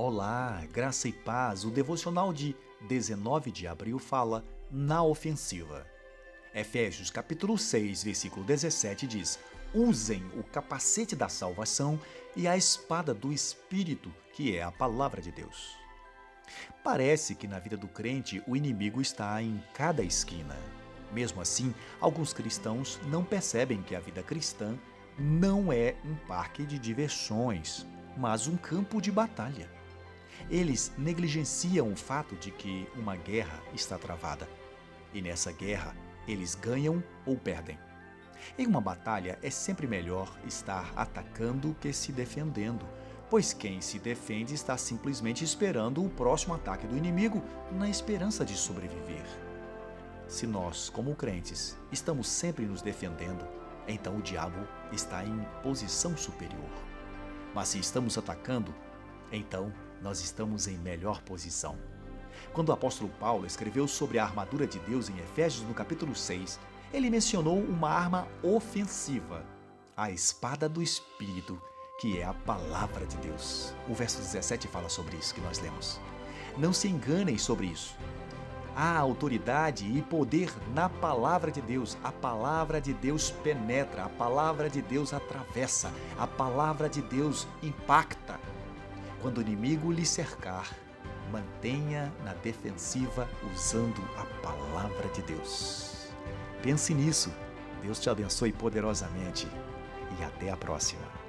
Olá, graça e paz. O devocional de 19 de abril fala na ofensiva. Efésios capítulo 6, versículo 17 diz: Usem o capacete da salvação e a espada do espírito, que é a palavra de Deus. Parece que na vida do crente o inimigo está em cada esquina. Mesmo assim, alguns cristãos não percebem que a vida cristã não é um parque de diversões, mas um campo de batalha. Eles negligenciam o fato de que uma guerra está travada. E nessa guerra, eles ganham ou perdem. Em uma batalha, é sempre melhor estar atacando que se defendendo, pois quem se defende está simplesmente esperando o próximo ataque do inimigo na esperança de sobreviver. Se nós, como crentes, estamos sempre nos defendendo, então o diabo está em posição superior. Mas se estamos atacando, então nós estamos em melhor posição. Quando o apóstolo Paulo escreveu sobre a armadura de Deus em Efésios no capítulo 6, ele mencionou uma arma ofensiva, a espada do Espírito, que é a palavra de Deus. O verso 17 fala sobre isso que nós lemos. Não se enganem sobre isso. Há autoridade e poder na palavra de Deus. A palavra de Deus penetra, a palavra de Deus atravessa, a palavra de Deus impacta. Quando o inimigo lhe cercar, mantenha na defensiva usando a palavra de Deus. Pense nisso. Deus te abençoe poderosamente e até a próxima.